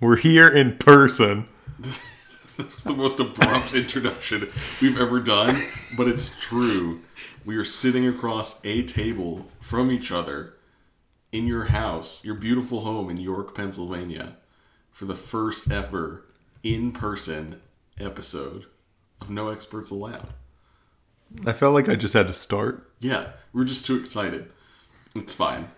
We're here in person. That was the most abrupt introduction we've ever done, but it's true. We are sitting across a table from each other in your house, your beautiful home in York, Pennsylvania, for the first ever in person episode of No Experts Allowed. I felt like I just had to start. Yeah, we're just too excited. It's fine.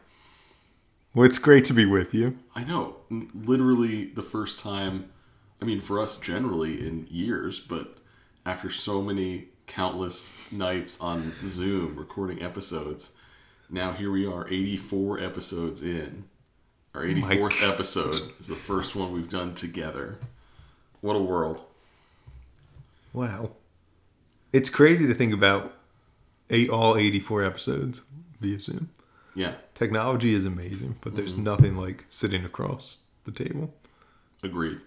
Well, it's great to be with you. I know. Literally the first time, I mean, for us generally in years, but after so many countless nights on Zoom recording episodes, now here we are, 84 episodes in. Our 84th episode is the first one we've done together. What a world. Wow. It's crazy to think about eight, all 84 episodes via Zoom. Yeah, Technology is amazing, but there's mm-hmm. nothing like sitting across the table. agreed.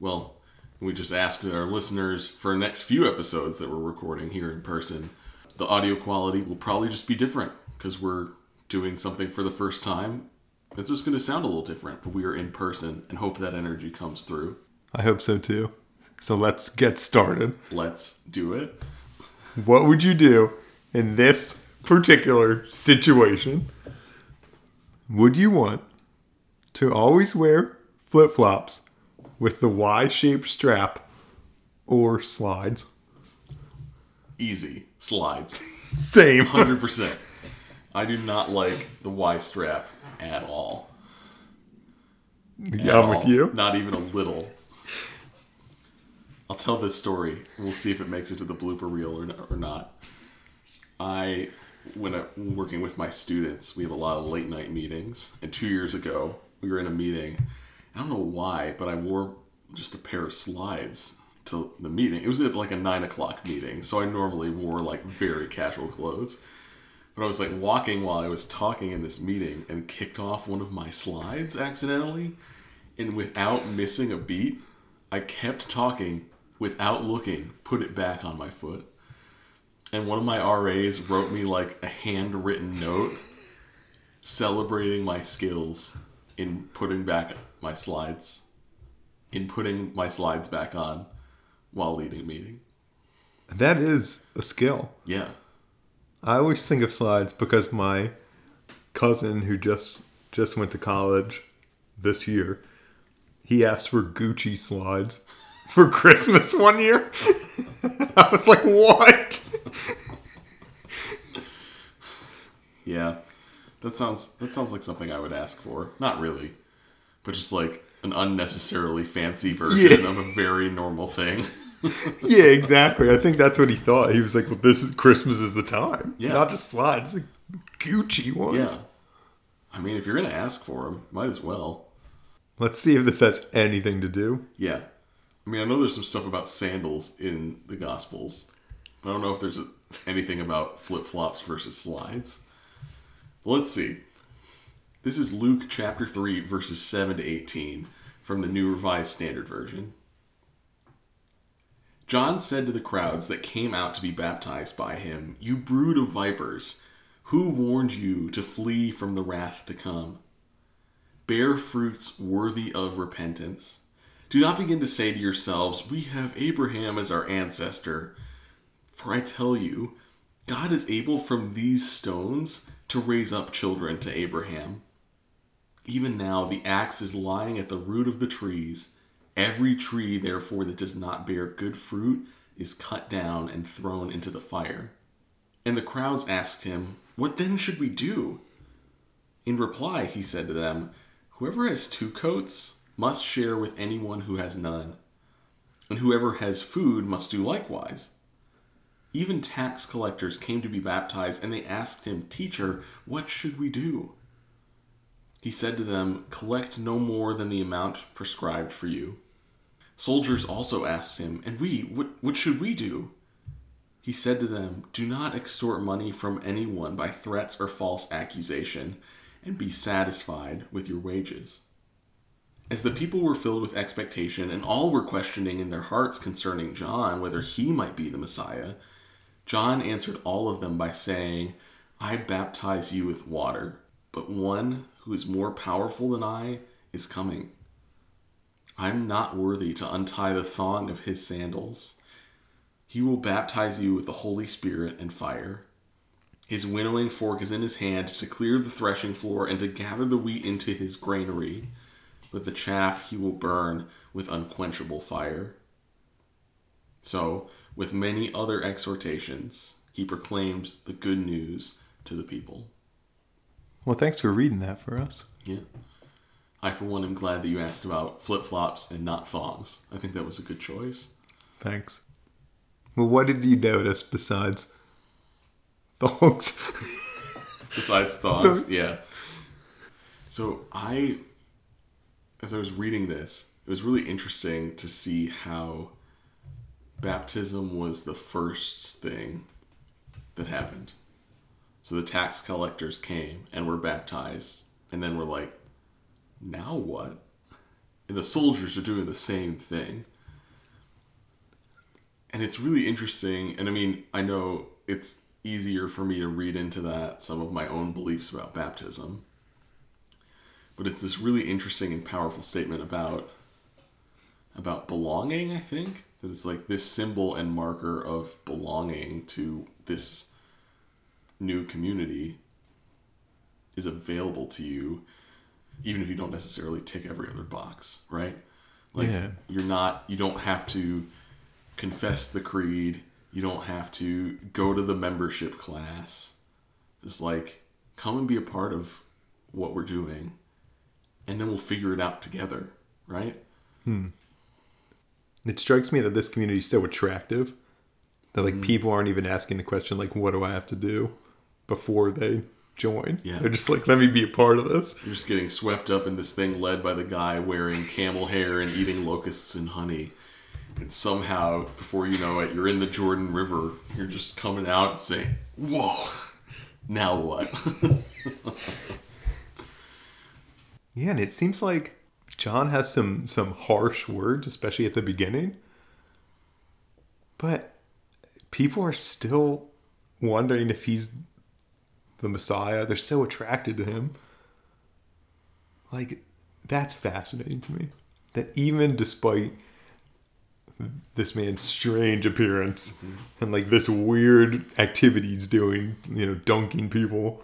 Well, we just asked our listeners for next few episodes that we're recording here in person. The audio quality will probably just be different because we're doing something for the first time. It's just going to sound a little different, but we are in person and hope that energy comes through. I hope so too. So let's get started. Let's do it. What would you do in this particular situation? Would you want to always wear flip flops with the Y shaped strap or slides? Easy. Slides. Same. 100%. I do not like the Y strap at all. At Yeah, I'm with you. Not even a little. I'll tell this story. We'll see if it makes it to the blooper reel or, or not. I, when I'm working with my students, we have a lot of late night meetings. And two years ago, we were in a meeting. I don't know why, but I wore just a pair of slides to the meeting. It was at like a nine o'clock meeting, so I normally wore like very casual clothes. But I was like walking while I was talking in this meeting and kicked off one of my slides accidentally. And without missing a beat, I kept talking without looking, put it back on my foot. And one of my RAs wrote me like a handwritten note celebrating my skills in putting back my slides, in putting my slides back on while leading a meeting. That is a skill. Yeah. I always think of slides because my cousin who just just went to college this year, he asked for Gucci slides for Christmas one year. I was like, "What?" Yeah, that sounds that sounds like something I would ask for. Not really, but just like an unnecessarily fancy version Yeah. of a very normal thing. yeah, exactly. I think that's what he thought. He was like, "Well, this is Christmas is the time. Yeah. Not just slides, like Gucci ones." yeah, I mean, if you're gonna ask for them, might as well. Let's see if this has anything to do. Yeah, I mean, I know there's some stuff about sandals in the Gospels, but I don't know if there's anything about flip flops versus slides. Let's see. This is Luke chapter 3, verses 7 to 18 from the New Revised Standard Version. John said to the crowds that came out to be baptized by him, You brood of vipers, who warned you to flee from the wrath to come? Bear fruits worthy of repentance. Do not begin to say to yourselves, We have Abraham as our ancestor. For I tell you, God is able from these stones to raise up children to Abraham. Even now, the axe is lying at the root of the trees. Every tree, therefore, that does not bear good fruit is cut down and thrown into the fire. And the crowds asked him, What then should we do? In reply, he said to them, Whoever has two coats must share with anyone who has none, and whoever has food must do likewise. Even tax collectors came to be baptized, and they asked him, Teacher, what should we do? He said to them, Collect no more than the amount prescribed for you. Soldiers also asked him, And we, what, what should we do? He said to them, Do not extort money from anyone by threats or false accusation, and be satisfied with your wages. As the people were filled with expectation, and all were questioning in their hearts concerning John whether he might be the Messiah, John answered all of them by saying, I baptize you with water, but one who is more powerful than I is coming. I'm not worthy to untie the thong of his sandals. He will baptize you with the Holy Spirit and fire. His winnowing fork is in his hand to clear the threshing floor and to gather the wheat into his granary, but the chaff he will burn with unquenchable fire. So, with many other exhortations, he proclaims the good news to the people. Well, thanks for reading that for us. Yeah. I, for one, am glad that you asked about flip flops and not thongs. I think that was a good choice. Thanks. Well, what did you notice besides thongs? Besides thongs, yeah. So I, as I was reading this, it was really interesting to see how baptism was the first thing that happened. So the tax collectors came and were baptized, and then we're like, now what? And the soldiers are doing the same thing. And it's really interesting. And I mean, I know it's easier for me to read into that some of my own beliefs about baptism. But it's this really interesting and powerful statement about about belonging, I think. That it's like this symbol and marker of belonging to this new community is available to you even if you don't necessarily tick every other box, right? Like Yeah. you're not you don't have to confess the creed, you don't have to go to the membership class. Just like come and be a part of what we're doing and then we'll figure it out together, right? Hmm. It strikes me that this community is so attractive that like hmm. people aren't even asking the question like, "What do I have to do?" before they join. Yeah. They're just like, "Let me be a part of this." You're just getting swept up in this thing led by the guy wearing camel hair and eating locusts and honey. And somehow, before you know it, you're in the Jordan River. You're just coming out and saying, Whoa, now what? Yeah, and it seems like John has some some harsh words, especially at the beginning. But people are still wondering if he's the Messiah. They're so attracted to him. Like that's fascinating to me. That even despite this man's strange appearance mm-hmm. and like this weird activity he's doing, you know, dunking people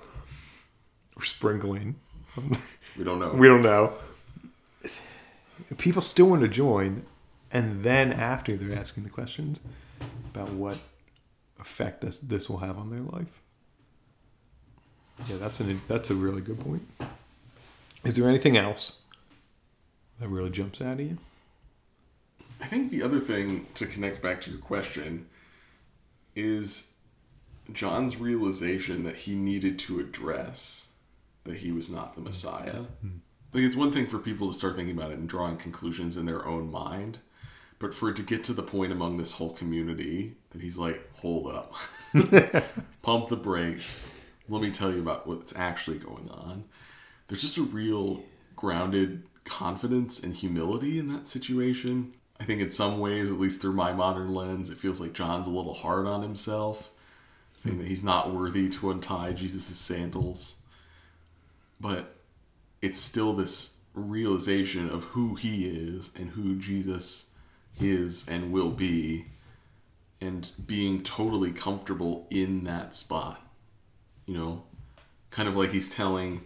or sprinkling. we don't know. We don't know. People still want to join, and then after they're asking the questions about what effect this this will have on their life. Yeah, that's an that's a really good point. Is there anything else that really jumps out at you? I think the other thing to connect back to your question is John's realization that he needed to address that he was not the Messiah. Hmm. Like it's one thing for people to start thinking about it and drawing conclusions in their own mind, but for it to get to the point among this whole community that he's like, "Hold up. Pump the brakes. Let me tell you about what's actually going on." There's just a real grounded confidence and humility in that situation. I think in some ways, at least through my modern lens, it feels like John's a little hard on himself, saying hmm. that he's not worthy to untie Jesus' sandals. But it's still this realization of who he is and who Jesus is and will be, and being totally comfortable in that spot. You know, kind of like he's telling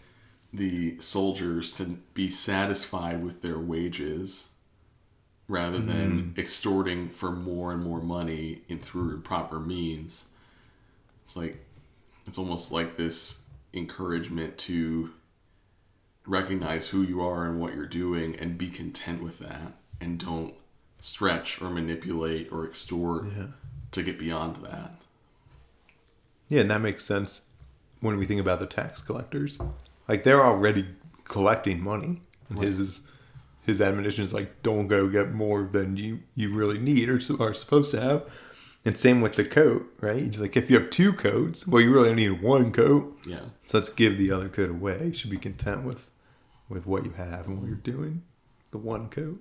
the soldiers to be satisfied with their wages rather mm-hmm. than extorting for more and more money in through improper means. It's like it's almost like this encouragement to recognize who you are and what you're doing and be content with that and don't stretch or manipulate or extort Yeah. to get beyond that. Yeah, and that makes sense when we think about the tax collectors. Like they're already collecting money, and his is his admonition is like, don't go get more than you you really need or are supposed to have. And same with the coat, right? He's like, if you have two coats, well, you really only need one coat. Yeah. So let's give the other coat away. You should be content with with what you have and what you're doing. The one coat.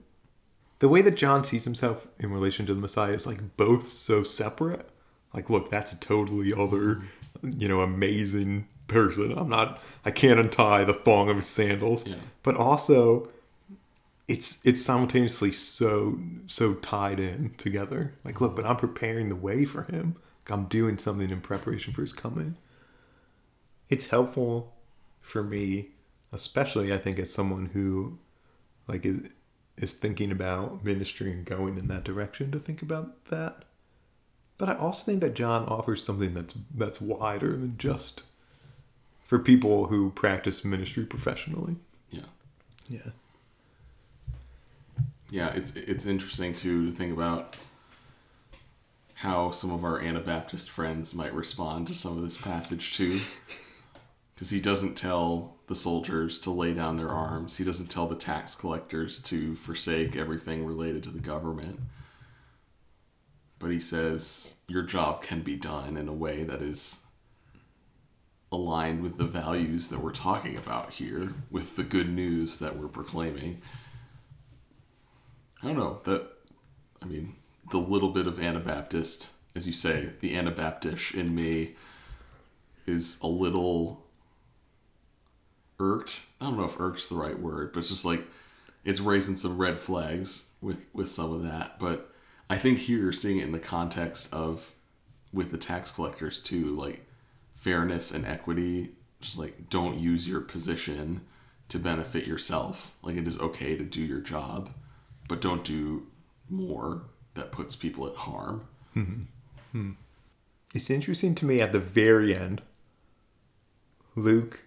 The way that John sees himself in relation to the Messiah is like both so separate. Like, look, that's a totally other, you know, amazing person. I'm not, I can't untie the thong of his sandals. Yeah. But also, it's it's simultaneously so so tied in together. Like, look, but I'm preparing the way for him. Like, I'm doing something in preparation for his coming. It's helpful for me, especially I think as someone who like is is thinking about ministry and going in that direction to think about that. But I also think that John offers something that's that's wider than just for people who practice ministry professionally. Yeah. Yeah. Yeah, it's it's interesting too to think about how some of our Anabaptist friends might respond to some of this passage too. Because he doesn't tell the soldiers to lay down their mm-hmm. arms. He doesn't tell the tax collectors to forsake everything related to the government. But he says your job can be done in a way that is aligned with the values that we're talking about here, with the good news that we're proclaiming. I don't know that. I mean, the little bit of Anabaptist, as you say, the Anabaptist in me is a little irked. I don't know if irked's the right word, but it's just like it's raising some red flags with with some of that. But I think here, you're seeing it in the context of with the tax collectors too, like fairness and equity, just like don't use your position to benefit yourself. Like it is okay to do your job, but don't do more that puts people at harm. Mm-hmm. Hmm. It's interesting to me at the very end, Luke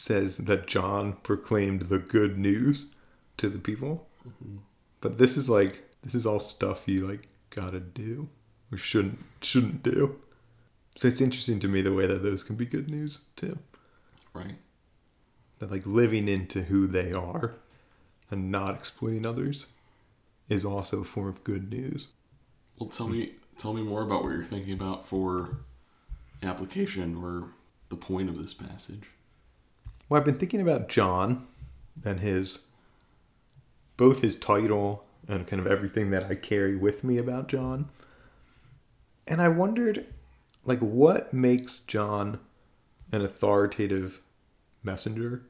says that John proclaimed the good news to the people. Mm-hmm. But this is like this is all stuff you like gotta do or shouldn't shouldn't do. So it's interesting to me the way that those can be good news too. Right. That like living into who they are and not exploiting others is also a form of good news. Well, tell me tell me more about what you're thinking about for application or the point of this passage. Well, I've been thinking about John and his both his title and kind of everything that I carry with me about John. And I wondered like what makes John an authoritative messenger?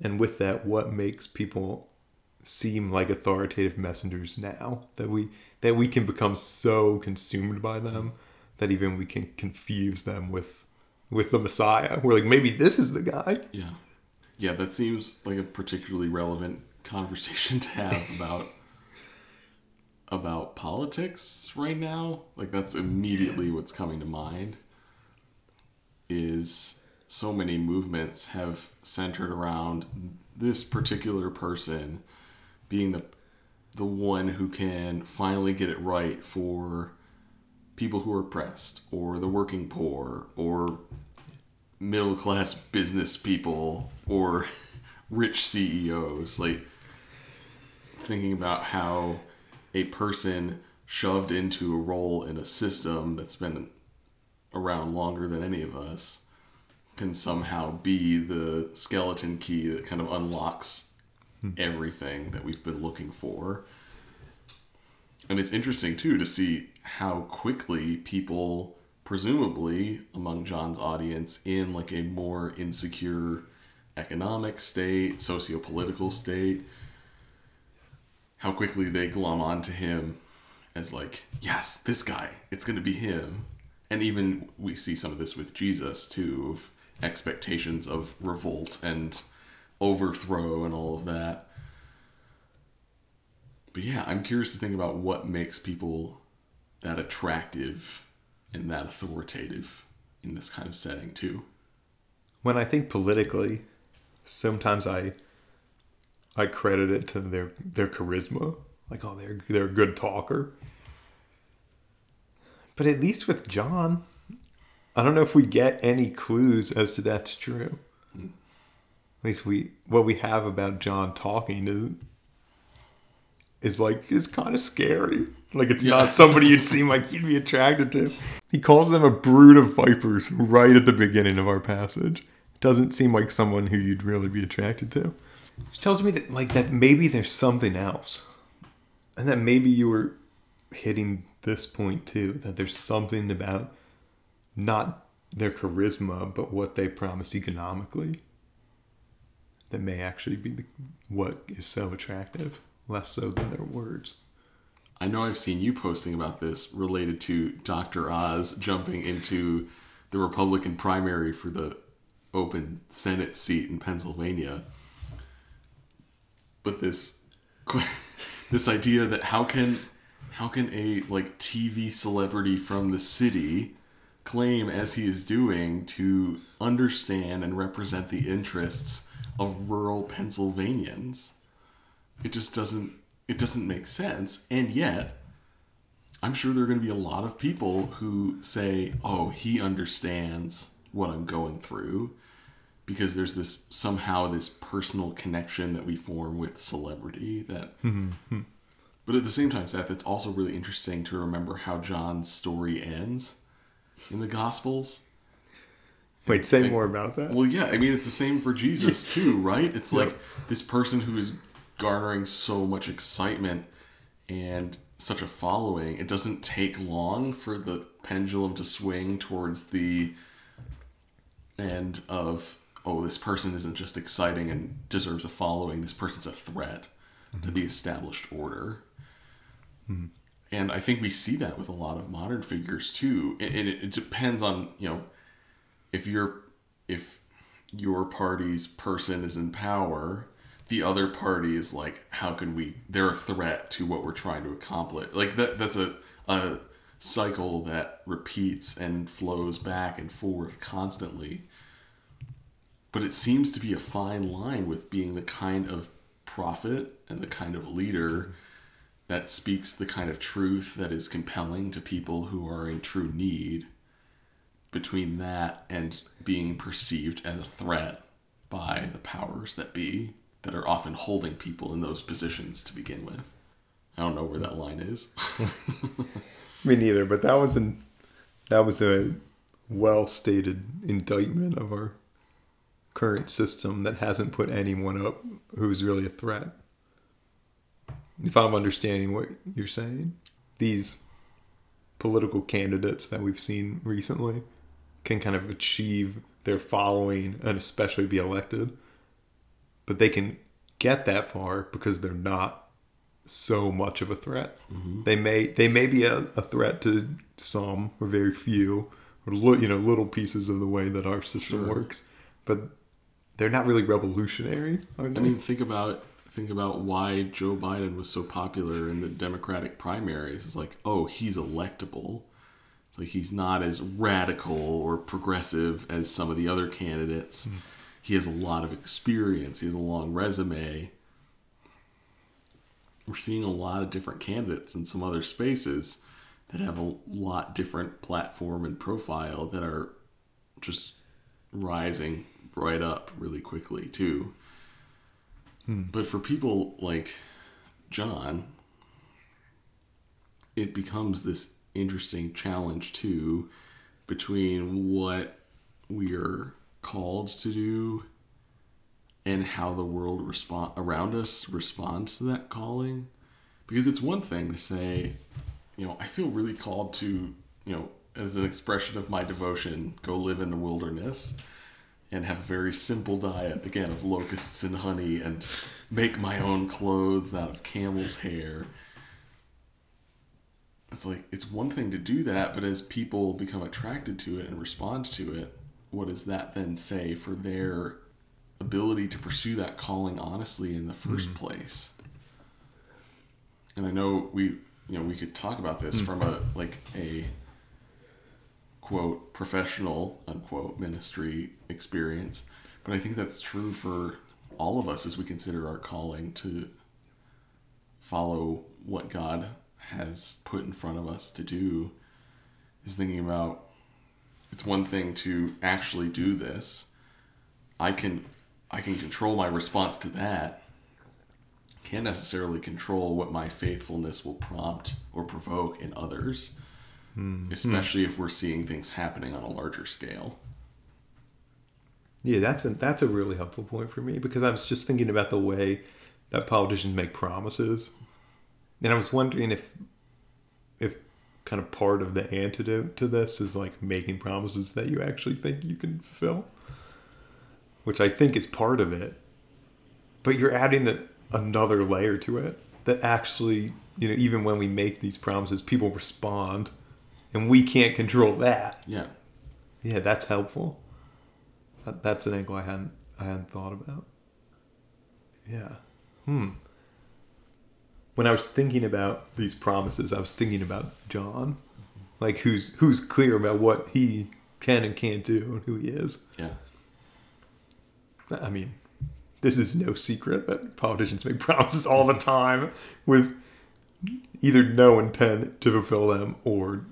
And with that, what makes people seem like authoritative messengers now that we that we can become so consumed by them that even we can confuse them with with the Messiah. We're like, maybe this is the guy. Yeah. Yeah, that seems like a particularly relevant conversation to have about about politics right now. Like that's immediately what's coming to mind is so many movements have centered around this particular person being the the one who can finally get it right for people who are oppressed or the working poor or middle class business people or rich CEOs like thinking about how a person shoved into a role in a system that's been around longer than any of us can somehow be the skeleton key that kind of unlocks hmm. everything that we've been looking for. And it's interesting too to see how quickly people presumably among John's audience in like a more insecure economic state, socio-political state, how quickly they glom onto him as like, yes, this guy, it's going to be him. And even we see some of this with Jesus too, of expectations of revolt and overthrow and all of that. But yeah, I'm curious to think about what makes people that attractive and that authoritative in this kind of setting too. when I think politically, sometimes I I credit it to their their charisma. Like, oh, they're they're a good talker. But at least with John, I don't know if we get any clues as to that's true. At least we what we have about John talking is is like is kind of scary. Like it's Yeah. not somebody you'd seem like you'd be attracted to. He calls them a brood of vipers right at the beginning of our passage. Doesn't seem like someone who you'd really be attracted to. Which tells me that like that maybe there's something else. And that maybe you were hitting this point too, that there's something about not their charisma, but what they promise economically that may actually be the, what is so attractive. less so than their words. I know I've seen you posting about this related to Dr. Oz jumping into the Republican primary for the open Senate seat in Pennsylvania. But this this idea that how can how can a like TV celebrity from the city claim as he is doing to understand and represent the interests of rural Pennsylvanians? It just doesn't it doesn't make sense. And yet, I'm sure there are going to be a lot of people who say, "Oh, he understands what I'm going through." Because there's this somehow this personal connection that we form with celebrity that mm-hmm. but at the same time, Seth, it's also really interesting to remember how John's story ends in the Gospels. Wait, say more about that. Well, yeah, I mean, it's the same for Jesus, too, right? It's like this person who is garnering so much excitement and such a following. It doesn't take long for the pendulum to swing towards the end of, oh, this person isn't just exciting and deserves a following, this person's a threat to the established order. And I think we see that with a lot of modern figures too. And and it, it depends on you know if you're if your party's person is in power, the other party is like, how can we? They're a threat to what we're trying to accomplish. Like that. That's a a cycle that repeats and flows back and forth constantly. But it seems to be a fine line with being the kind of prophet and the kind of leader that speaks the kind of truth that is compelling to people who are in true need between that and being perceived as a threat by the powers that be that are often holding people in those positions to begin with. I don't know where that line is. Me neither, but that was an that was a well stated indictment of our current system that hasn't put anyone up who's really a threat. If I'm understanding what you're saying, these political candidates that we've seen recently can kind of achieve their following and especially be elected. But they can get that far because they're not so much of a threat. Mm-hmm. They may they may be a, a threat to some or very few or li- you know little pieces of the way that our system Sure. works, but they're not really revolutionary. I mean, think about think about why Joe Biden was so popular in the Democratic primaries. It's like, oh, he's electable. It's like he's not as radical or progressive as some of the other candidates. Mm. He has a lot of experience. He has a long resume. We're seeing a lot of different candidates in some other spaces that have a lot different platform and profile that are just rising right up really quickly too. Hmm. But for people like John, it becomes this interesting challenge too between what we are called to do and how the world respond around us responds to that calling. Because it's one thing to say, you know, I feel really called to, you know, as an expression of my devotion, go live in the wilderness and have a very simple diet again of locusts and honey and make my own clothes out of camel's hair it's like it's one thing to do that but as people become attracted to it and respond to it what does that then say for their ability to pursue that calling honestly in the 1st mm-hmm. place? And i know we you know we could talk about this mm. from a like a quote professional unquote ministry experience but i think that's true for all of us as we consider our calling to follow what god has put in front of us to do is thinking about it's one thing to actually do this. I can i can control my response to that. Can't necessarily control what my faithfulness will prompt or provoke in others hmm. especially if we're seeing things happening on a larger scale. Yeah, that's a that's a really helpful point for me because I was just thinking about the way that politicians make promises, and I was wondering if if kind of part of the antidote to this is like making promises that you actually think you can fulfill, which I think is part of it. But you're adding a, another layer to it that actually, you know, even when we make these promises, people respond, and we can't control that. Yeah. Yeah, that's helpful. That, that's an angle I hadn't I hadn't thought about. Yeah. Hmm. When I was thinking about these promises, I was thinking about John, like who's who's clear about what he can and can't do and who he is. Yeah. I mean, this is no secret that politicians make promises all the time with either no intent to fulfill them or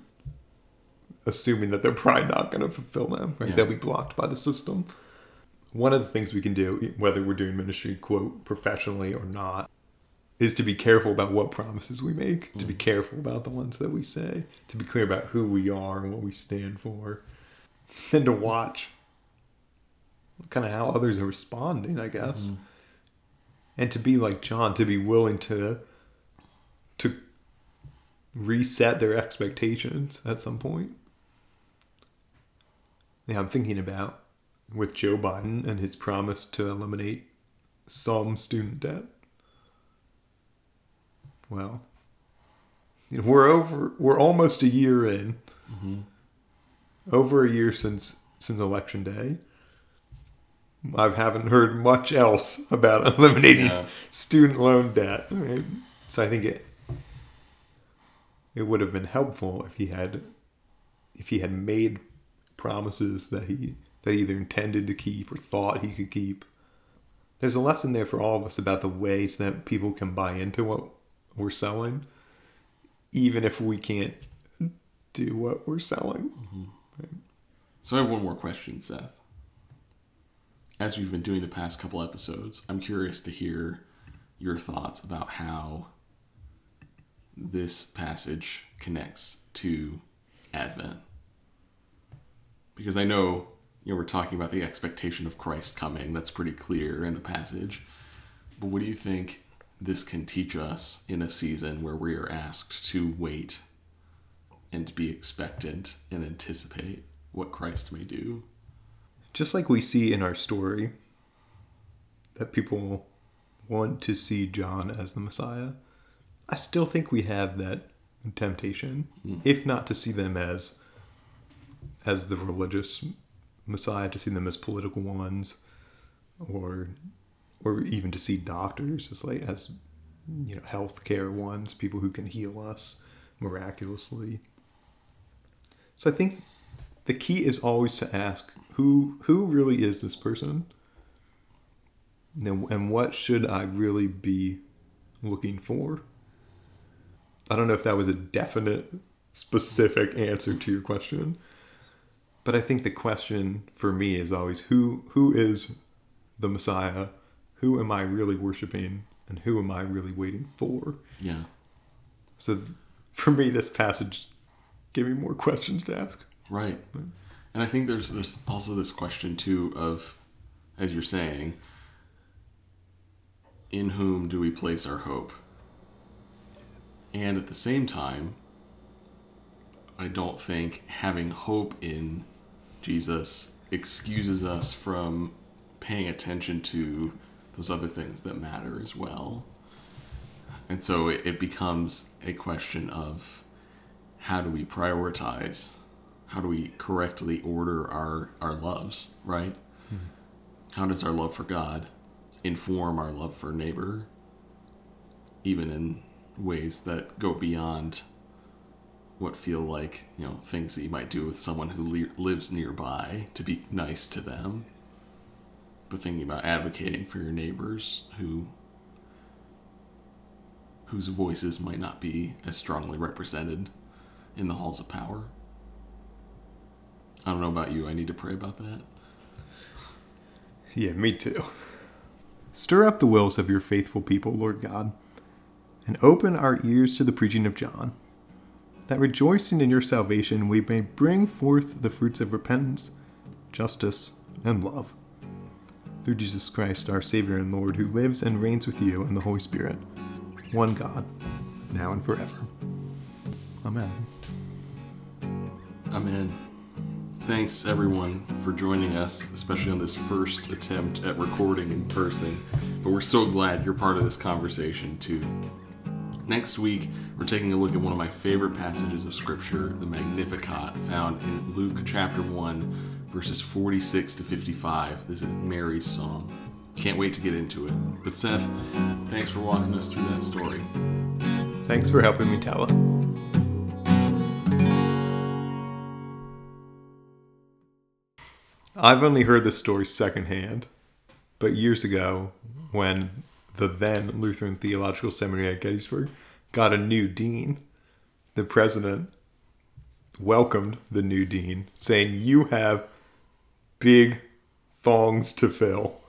assuming that they're probably not going to fulfill them. Right? Yeah. They'll be blocked by the system. One of the things we can do, whether we're doing ministry, quote, professionally or not, is to be careful about what promises we make, to be mm. careful about the ones that we say, to be clear about who we are and what we stand for, and to watch kind of how others are responding, I guess. Mm-hmm. And to be like John, to be willing to to reset their expectations at some point. Yeah, I'm thinking about with Joe Biden and his promise to eliminate some student debt. Well, you know, we're over. We're almost a year in. Mm-hmm. Over a year since since election day. I haven't heard much else about eliminating Yeah. student loan debt. Right? So I think it it would have been helpful if he had if he had made promises that he that he either intended to keep or thought he could keep. There's a lesson there for all of us about the ways that people can buy into what we're selling, even if we can't do what we're selling. Mm-hmm. So I have one more question, Seth. As we've been doing the past couple episodes, I'm curious to hear your thoughts about how this passage connects to Advent. Because I know, you know, we're talking about the expectation of Christ coming. That's pretty clear in the passage. But what do you think this can teach us in a season where we are asked to wait and be expectant and anticipate what Christ may do? Just like we see in our story that people want to see John as the Messiah, I still think we have that temptation, hmm. if not to see them as as the religious Messiah, to see them as political ones, or or even to see doctors as like as you know healthcare ones, people who can heal us miraculously. So I think the key is always to ask who who really is this person? And, and what should i really be looking for? I don't know if that was a definite specific answer to your question but i think the question for me is always who who is the messiah who am i really worshiping and who am i really waiting for Yeah. so for me this passage gave me more questions to ask Right. And I think there's this also this question too of as you're saying in whom do we place our hope? And at the same time I don't think having hope in Jesus excuses us from paying attention to those other things that matter as well. And so it, it becomes a question of how do we prioritize? How do we correctly order our, our loves, right? Hmm. How does our love for God inform our love for neighbor, even in ways that go beyond what feel like you know things that you might do with someone who li- lives nearby to be nice to them, but thinking about advocating for your neighbors who whose voices might not be as strongly represented in the halls of power. I don't know about you. I need to pray about that. Yeah, me too. Stir up the wills of your faithful people, Lord God, and open our ears to the preaching of John, that rejoicing in your salvation we may bring forth the fruits of repentance, justice, and love. Through Jesus Christ, our Savior and Lord, who lives and reigns with you and the Holy Spirit, one God, now and forever. Amen. Amen. Thanks everyone for joining us, especially on this first attempt at recording in person. But we're so glad you're part of this conversation too. Next week, we're taking a look at one of my favorite passages of Scripture, the Magnificat, found in Luke chapter 1, verses 46 to 55. This is Mary's song. Can't wait to get into it. But Seth, thanks for walking us through that story. Thanks for helping me tell it. I've only heard this story secondhand, but years ago, when the then Lutheran Theological Seminary at Gettysburg got a new dean, the president welcomed the new dean, saying, You have big thongs to fill.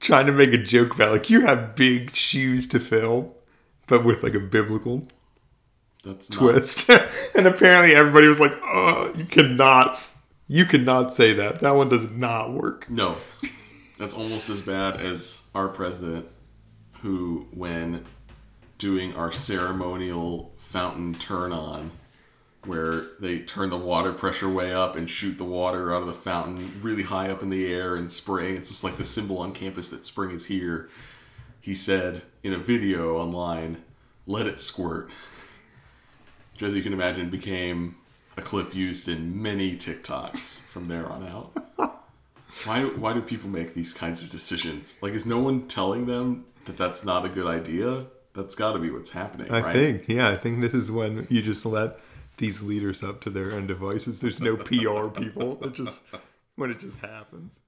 Trying to make a joke about, like, you have big shoes to fill, but with like a biblical That's not, twist. and apparently everybody was like, "Oh, you cannot, you cannot say that. That one does not work." No, that's almost as bad as our president, who, when doing our ceremonial fountain turn on, where they turn the water pressure way up and shoot the water out of the fountain really high up in the air and spring. It's just like the symbol on campus that spring is here. He said in a video online, let it squirt. Which, as you can imagine, became a clip used in many TikToks from there on out. Why, why do people make these kinds of decisions? Like, is no one telling them that that's not a good idea? That's got to be what's happening, I right? think, yeah, I think this is when you just let these leaders up to their own devices. There's no PR people. It just when it just happens.